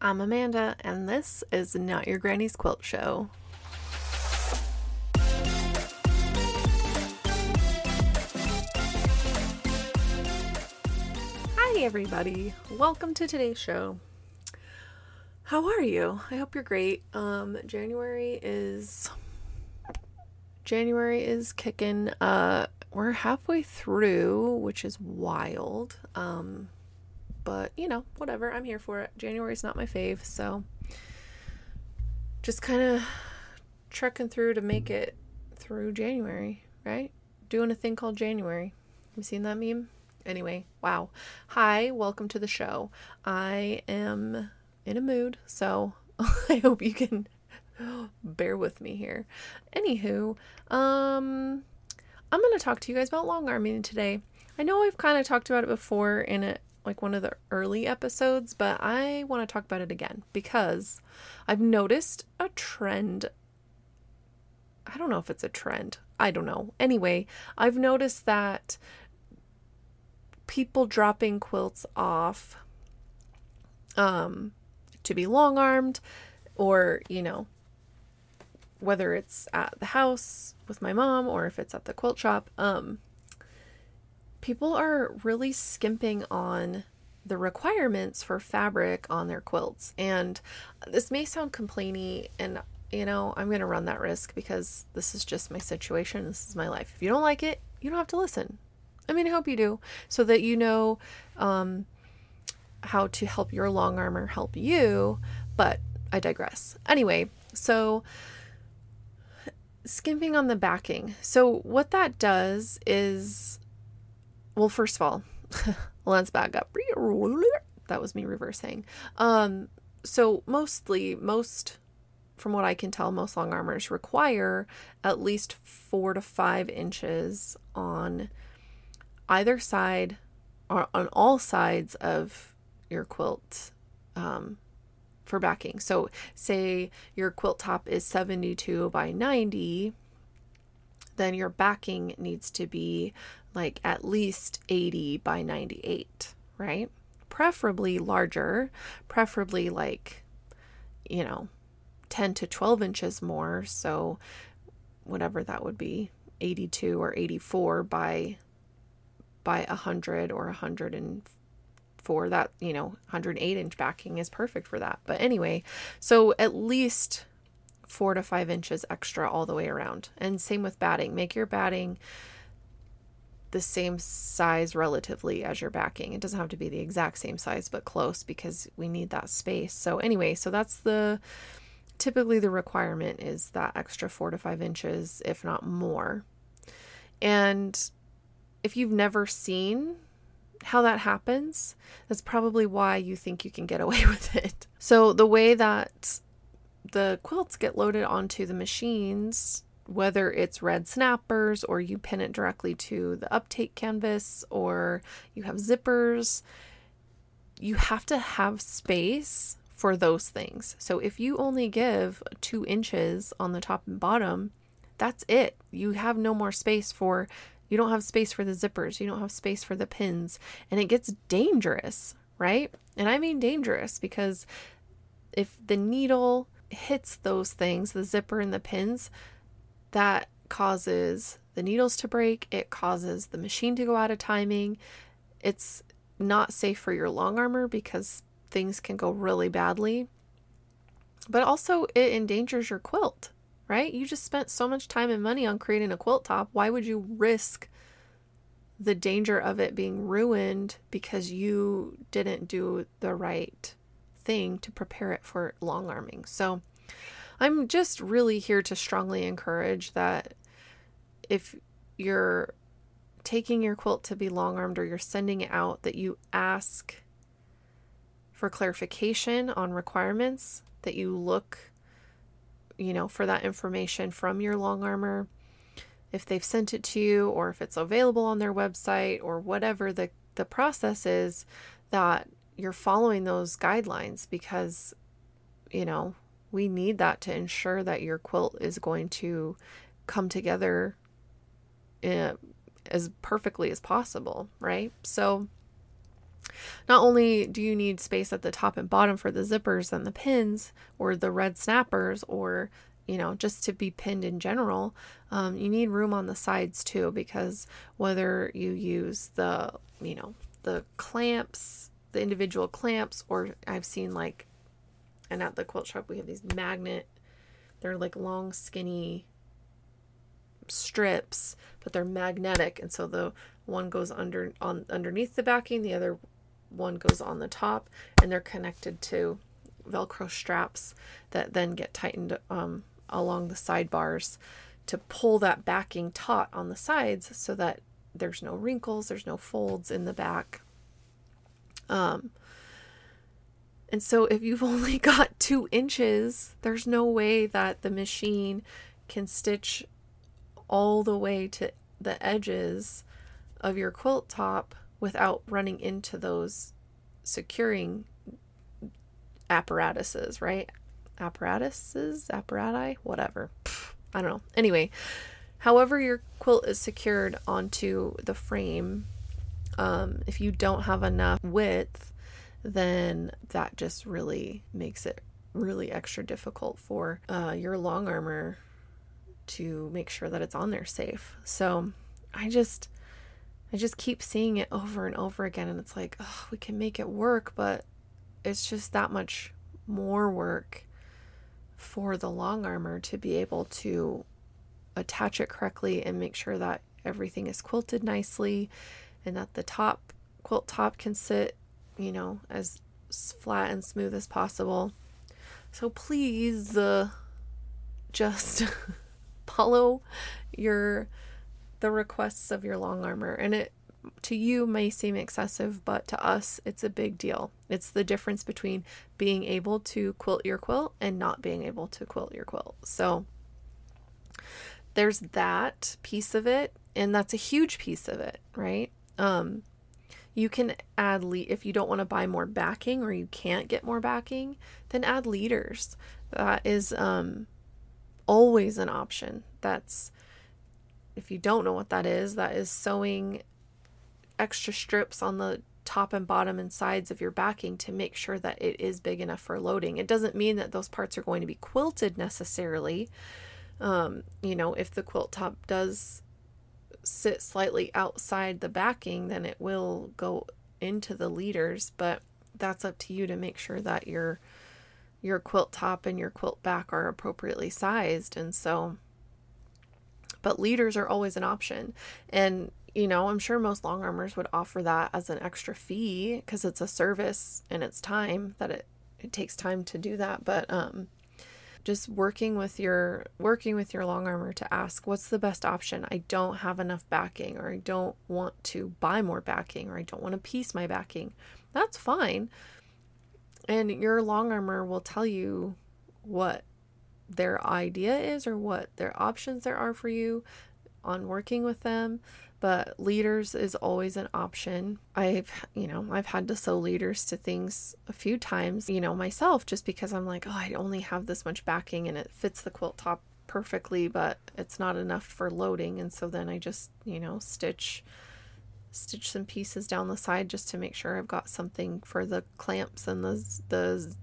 I'm Amanda, and this is Not Your Granny's Quilt Show. Hi, everybody. Welcome to today's show. How are you? I hope you're great. Um, January is January is kicking. Uh, we're halfway through, which is wild. Um, but you know, whatever. I'm here for it. January's not my fave, so just kind of trucking through to make it through January, right? Doing a thing called January. You seen that meme? Anyway, wow. Hi, welcome to the show. I am in a mood, so I hope you can bear with me here. Anywho, um I'm going to talk to you guys about long arming today. I know I've kind of talked about it before in a like one of the early episodes, but I want to talk about it again because I've noticed a trend. I don't know if it's a trend. I don't know. Anyway, I've noticed that people dropping quilts off um to be long-armed or, you know, whether it's at the house with my mom or if it's at the quilt shop, um people are really skimping on the requirements for fabric on their quilts. And this may sound complainy, and you know, I'm going to run that risk because this is just my situation. This is my life. If you don't like it, you don't have to listen. I mean, I hope you do so that you know um, how to help your long armor help you. But I digress. Anyway, so skimping on the backing. So, what that does is well, first of all, let's back up. That was me reversing. Um, so mostly, most from what I can tell, most long armors require at least four to five inches on either side or on all sides of your quilt um, for backing. So, say your quilt top is 72 by 90, then your backing needs to be like at least 80 by 98, right? Preferably larger, preferably like, you know, 10 to 12 inches more. So, whatever that would be, 82 or 84 by by 100 or 104 that you know 108 inch backing is perfect for that but anyway so at least four to five inches extra all the way around and same with batting make your batting the same size relatively as your backing. It doesn't have to be the exact same size, but close because we need that space. So, anyway, so that's the typically the requirement is that extra four to five inches, if not more. And if you've never seen how that happens, that's probably why you think you can get away with it. So, the way that the quilts get loaded onto the machines whether it's red snappers or you pin it directly to the uptake canvas or you have zippers, you have to have space for those things. So if you only give two inches on the top and bottom, that's it. You have no more space for, you don't have space for the zippers, you don't have space for the pins, and it gets dangerous, right? And I mean dangerous because if the needle hits those things, the zipper and the pins, that causes the needles to break, it causes the machine to go out of timing. It's not safe for your long armor because things can go really badly. But also, it endangers your quilt, right? You just spent so much time and money on creating a quilt top. Why would you risk the danger of it being ruined because you didn't do the right thing to prepare it for long arming? So, I'm just really here to strongly encourage that if you're taking your quilt to be long armed or you're sending it out, that you ask for clarification on requirements, that you look, you know, for that information from your long armor. If they've sent it to you or if it's available on their website or whatever the, the process is, that you're following those guidelines because, you know, we need that to ensure that your quilt is going to come together in, as perfectly as possible, right? So Not only do you need space at the top and bottom for the zippers and the pins or the red snappers or you know, just to be pinned in general, um, you need room on the sides too because whether you use the, you know, the clamps, the individual clamps, or I've seen like, and at the quilt shop we have these magnet, they're like long, skinny strips, but they're magnetic, and so the one goes under on underneath the backing, the other one goes on the top, and they're connected to Velcro straps that then get tightened um, along the sidebars to pull that backing taut on the sides so that there's no wrinkles, there's no folds in the back. Um, and so if you've only got two inches, there's no way that the machine can stitch all the way to the edges of your quilt top without running into those securing apparatuses, right? Apparatuses, apparati, whatever. I don't know. Anyway, however your quilt is secured onto the frame, um, if you don't have enough width, then that just really makes it really extra difficult for uh, your long armor to make sure that it's on there safe. So I just I just keep seeing it over and over again and it's like, oh, we can make it work, but it's just that much more work for the long armor to be able to attach it correctly and make sure that everything is quilted nicely and that the top quilt top can sit, you know, as flat and smooth as possible. So please uh, just follow your the requests of your long armor. And it to you may seem excessive but to us it's a big deal. It's the difference between being able to quilt your quilt and not being able to quilt your quilt. So there's that piece of it and that's a huge piece of it right? Um you can add le- if you don't want to buy more backing or you can't get more backing then add leaders that is um always an option. That's, if you don't know what that is, that is sewing extra strips on the top and bottom and sides of your backing to make sure that it is big enough for loading. It doesn't mean that those parts are going to be quilted necessarily. Um, you know, if the quilt top does sit slightly outside the backing, then it will go into the leaders, but that's up to you to make sure that you're your quilt top and your quilt back are appropriately sized. And so, but leaders are always an option. And, you know, I'm sure most long armors would offer that as an extra fee because it's a service and it's time that it, it takes time to do that. But, um, just working with your working with your long armor to ask what's the best option? I don't have enough backing or i don't want to buy more backing or i don't want to piece my backing. That's fine. And your long armor will tell you what their idea is or what their options there are for you on working with them but leaders is always an option i've you know i've had to sew leaders to things a few times you know myself just because i'm like oh i only have this much backing and it fits the quilt top perfectly but it's not enough for loading and so then i just you know stitch stitch some pieces down the side just to make sure I've got something for the clamps and the, the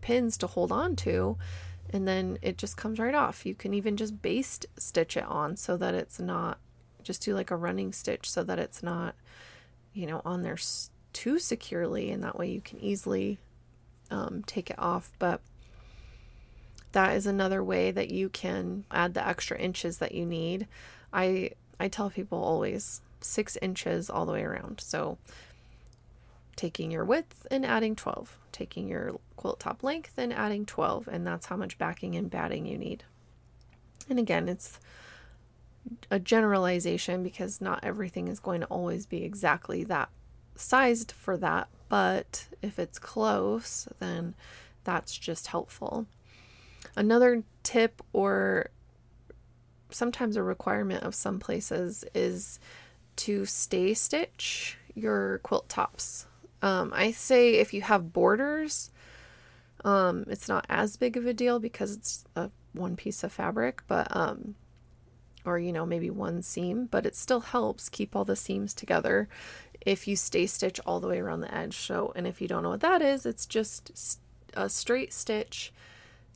pins to hold on to. And then it just comes right off. You can even just baste stitch it on so that it's not, just do like a running stitch so that it's not, you know, on there too securely. And that way you can easily um, take it off. But that is another way that you can add the extra inches that you need. I I tell people always six inches all the way around. So taking your width and adding 12, taking your quilt top length and adding 12, and that's how much backing and batting you need. And again, it's a generalization because not everything is going to always be exactly that sized for that, but if it's close, then that's just helpful. Another tip or sometimes a requirement of some places is to stay stitch your quilt tops. Um, I say if you have borders, um, it's not as big of a deal because it's a one piece of fabric, but um, or you know maybe one seam, but it still helps keep all the seams together if you stay stitch all the way around the edge. So, and if you don't know what that is, it's just a straight stitch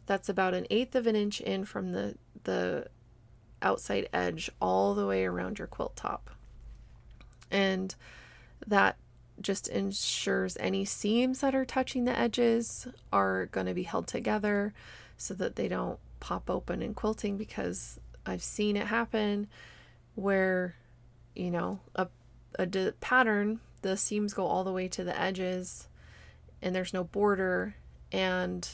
that's about an eighth of an inch in from the the outside edge all the way around your quilt top. And that just ensures any seams that are touching the edges are going to be held together so that they don't pop open in quilting because I've seen it happen where you know a, a d- pattern the seams go all the way to the edges and there's no border and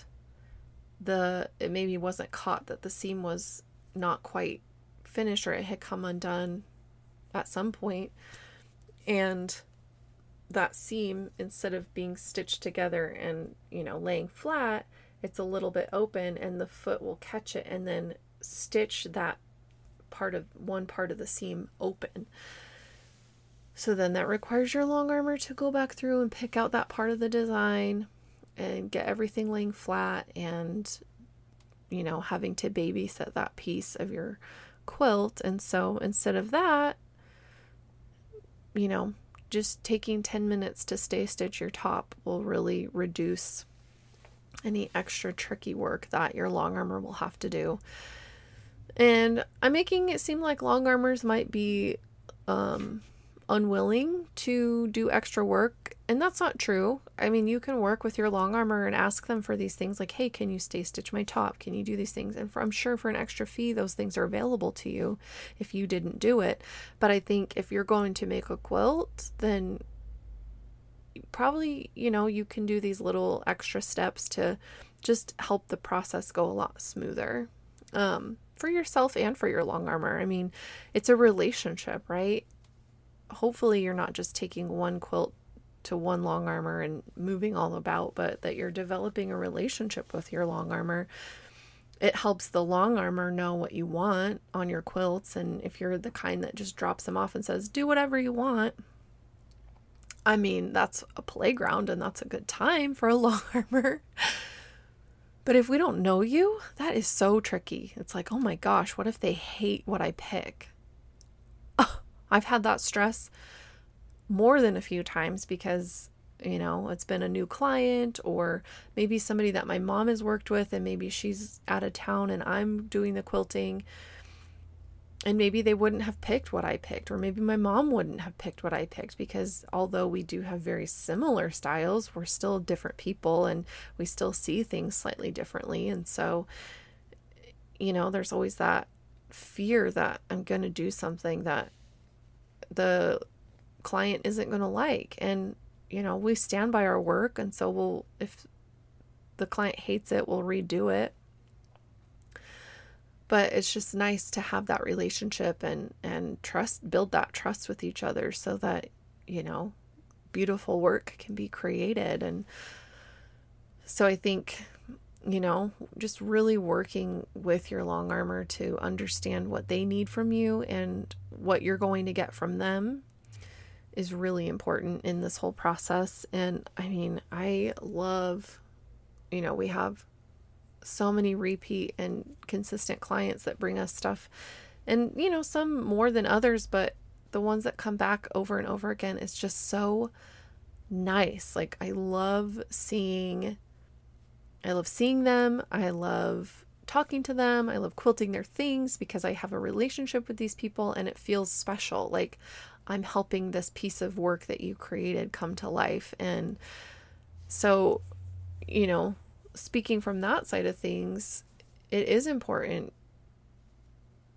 the it maybe wasn't caught that the seam was not quite finished or it had come undone at some point. And that seam instead of being stitched together and you know laying flat it's a little bit open and the foot will catch it and then stitch that part of one part of the seam open so then that requires your long armor to go back through and pick out that part of the design and get everything laying flat and you know having to babysit that piece of your quilt and so instead of that you know just taking 10 minutes to stay stitch your top will really reduce any extra tricky work that your long armor will have to do. And I'm making it seem like long armors might be um, unwilling to do extra work, and that's not true. I mean, you can work with your long armor and ask them for these things like, hey, can you stay stitch my top? Can you do these things? And for, I'm sure for an extra fee, those things are available to you if you didn't do it. But I think if you're going to make a quilt, then probably, you know, you can do these little extra steps to just help the process go a lot smoother. Um, for yourself and for your long armor. I mean, it's a relationship, right? hopefully you're not just taking one quilt to one long armor and moving all about, but that you're developing a relationship with your long armor. It helps the long armor know what you want on your quilts. And if you're the kind that just drops them off and says, do whatever you want, I mean, that's a playground and that's a good time for a long armor. But if we don't know you, that is so tricky. It's like, oh my gosh, what if they hate what I pick? Oh, I've had that stress more than a few times because you know it's been a new client or maybe somebody that my mom has worked with and maybe she's out of town and I'm doing the quilting and maybe they wouldn't have picked what I picked or maybe my mom wouldn't have picked what I picked because although we do have very similar styles we're still different people and we still see things slightly differently and so you know there's always that fear that I'm going to do something that the client isn't going to like. And, you know, we stand by our work. And so we'll, if the client hates it, we'll redo it. But it's just nice to have that relationship and, and trust, build that trust with each other so that, you know, beautiful work can be created. And so I think you know, just really working with your long armor to understand what they need from you and what you're going to get from them is really important in this whole process. And I mean, I love, you know, we have so many repeat and consistent clients that bring us stuff, and, you know, some more than others, but the ones that come back over and over again is just so nice. Like, I love seeing I love seeing them. I love talking to them. I love quilting their things because I have a relationship with these people and it feels special. Like I'm helping this piece of work that you created come to life. And so, you know, speaking from that side of things, it is important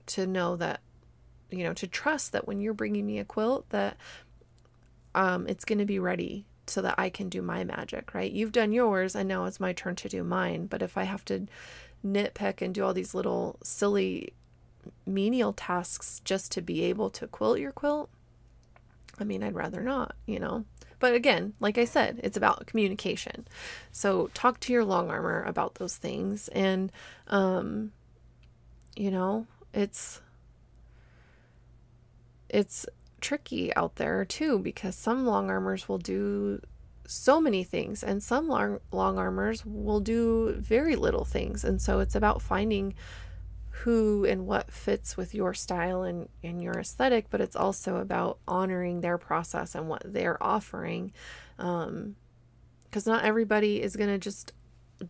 to know that, you know, to trust that when you're bringing me a quilt, that um, it's going to be ready so that I can do my magic, right? You've done yours, and now it's my turn to do mine. But if I have to nitpick and do all these little silly menial tasks just to be able to quilt your quilt, I mean, I'd rather not, you know. But again, like I said, it's about communication. So talk to your long armor about those things and um you know, it's it's tricky out there too because some long armors will do so many things and some long long armors will do very little things and so it's about finding who and what fits with your style and, and your aesthetic, but it's also about honoring their process and what they're offering. Um, because not everybody is going to just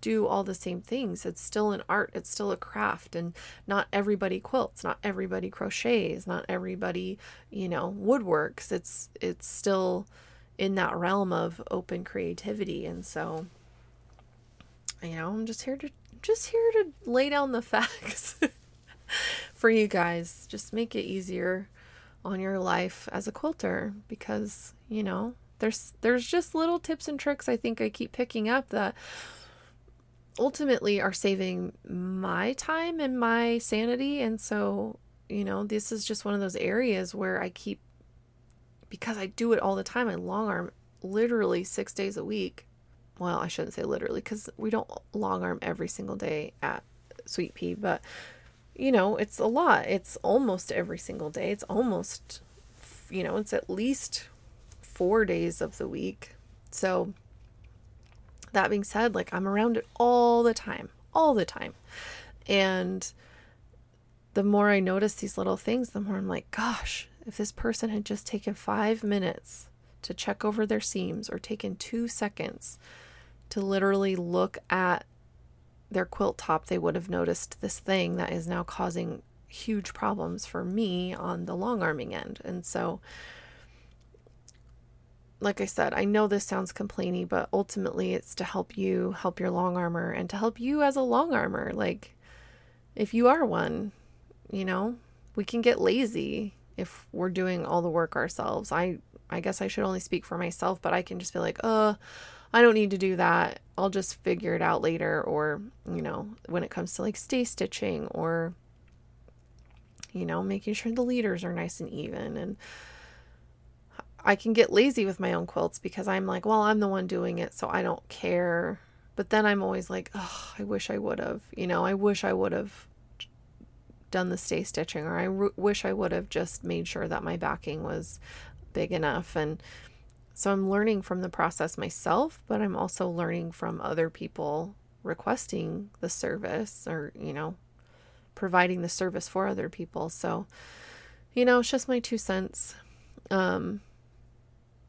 do all the same things. It's still an art, it's still a craft, and not everybody quilts, not everybody crochets, not everybody, you know, woodworks. It's it's still in that realm of open creativity. And so you know, I'm just here to just here to lay down the facts for you guys. Just make it easier on your life as a quilter because, you know, there's there's just little tips and tricks I think I keep picking up that ultimately are saving my time and my sanity and so, you know, this is just one of those areas where I keep because I do it all the time. I long arm literally 6 days a week well, I shouldn't say literally because we don't long arm every single day at Sweet Pea, but you know, it's a lot. It's almost every single day. It's almost, you know, it's at least four days of the week. So, that being said, like I'm around it all the time, all the time. And the more I notice these little things, the more I'm like, gosh, if this person had just taken five minutes to check over their seams or taken two seconds to literally look at their quilt top, they would have noticed this thing that is now causing huge problems for me on the long arming end. And so, like I said, I know this sounds complainy, but ultimately it's to help you help your long armor and to help you as a long armor. Like, if you are one, you know, we can get lazy if we're doing all the work ourselves. I I guess I should only speak for myself, but I can just be like, uh, I don't need to do that. I'll just figure it out later. Or, you know, when it comes to like stay stitching or, you know, making sure the leaders are nice and even. And I can get lazy with my own quilts because I'm like, well, I'm the one doing it, so I don't care. But then I'm always like, oh, I wish I would have, you know, I wish I would have done the stay stitching or I wish I would have just made sure that my backing was big enough and so I'm learning from the process myself, but I'm also learning from other people requesting the service or, you know, providing the service for other people. So, you know, it's just my two cents. Um,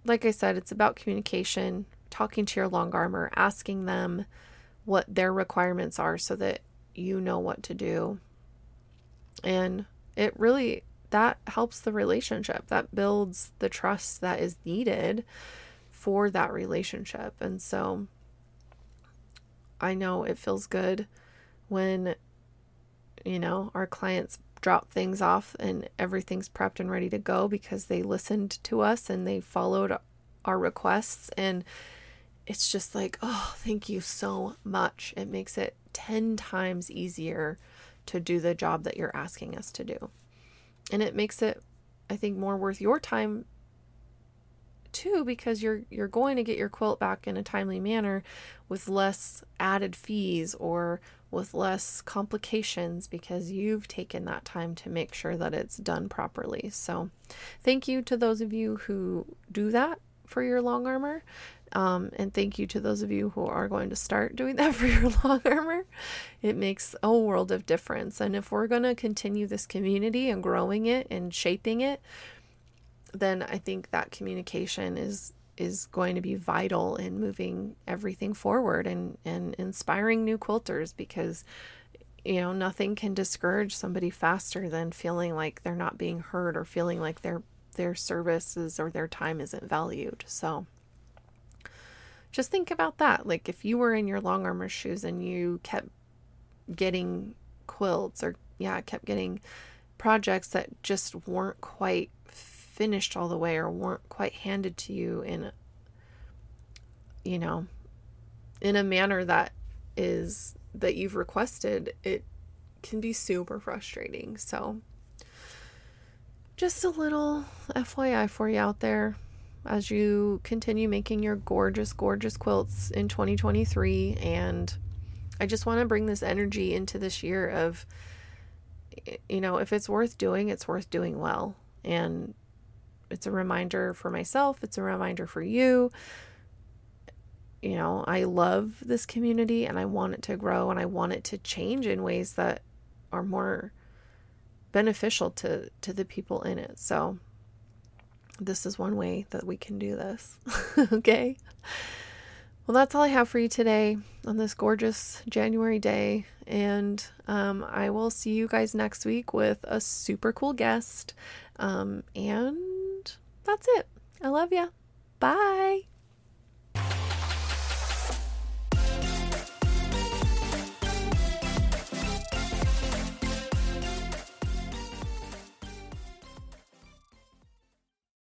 like I said, it's about communication, talking to your long armor, asking them what their requirements are so that you know what to do. And it really that helps the relationship. That builds the trust that is needed for that relationship. And so I know it feels good when, you know, our clients drop things off and everything's prepped and ready to go because they listened to us and they followed our requests. And it's just like, oh, thank you so much. It makes it 10 times easier to do the job that you're asking us to do and it makes it i think more worth your time too because you're you're going to get your quilt back in a timely manner with less added fees or with less complications because you've taken that time to make sure that it's done properly. So, thank you to those of you who do that for your long armor. Um, and thank you to those of you who are going to start doing that for your long armor. It makes a world of difference. And if we're going to continue this community and growing it and shaping it, then I think that communication is is going to be vital in moving everything forward and, and inspiring new quilters because you know nothing can discourage somebody faster than feeling like they're not being heard or feeling like their their services or their time isn't valued. So just think about that. Like if you were in your long armor shoes and you kept getting quilts or yeah, kept getting projects that just weren't quite finished all the way or weren't quite handed to you in you know in a manner that is that you've requested, it can be super frustrating. So just a little FYI for you out there as you continue making your gorgeous, gorgeous quilts in 2023. And I just want to bring this energy into this year of, you know, if it's worth doing, it's worth doing well. And it's a reminder for myself, it's a reminder for you. You know, I love this community and I want it to grow and I want it to change in ways that are more beneficial to to the people in it. So this is one way that we can do this. okay? Well, that's all I have for you today on this gorgeous January day. And um, I will see you guys next week with a super cool guest. Um, and that's it. I love you. Bye.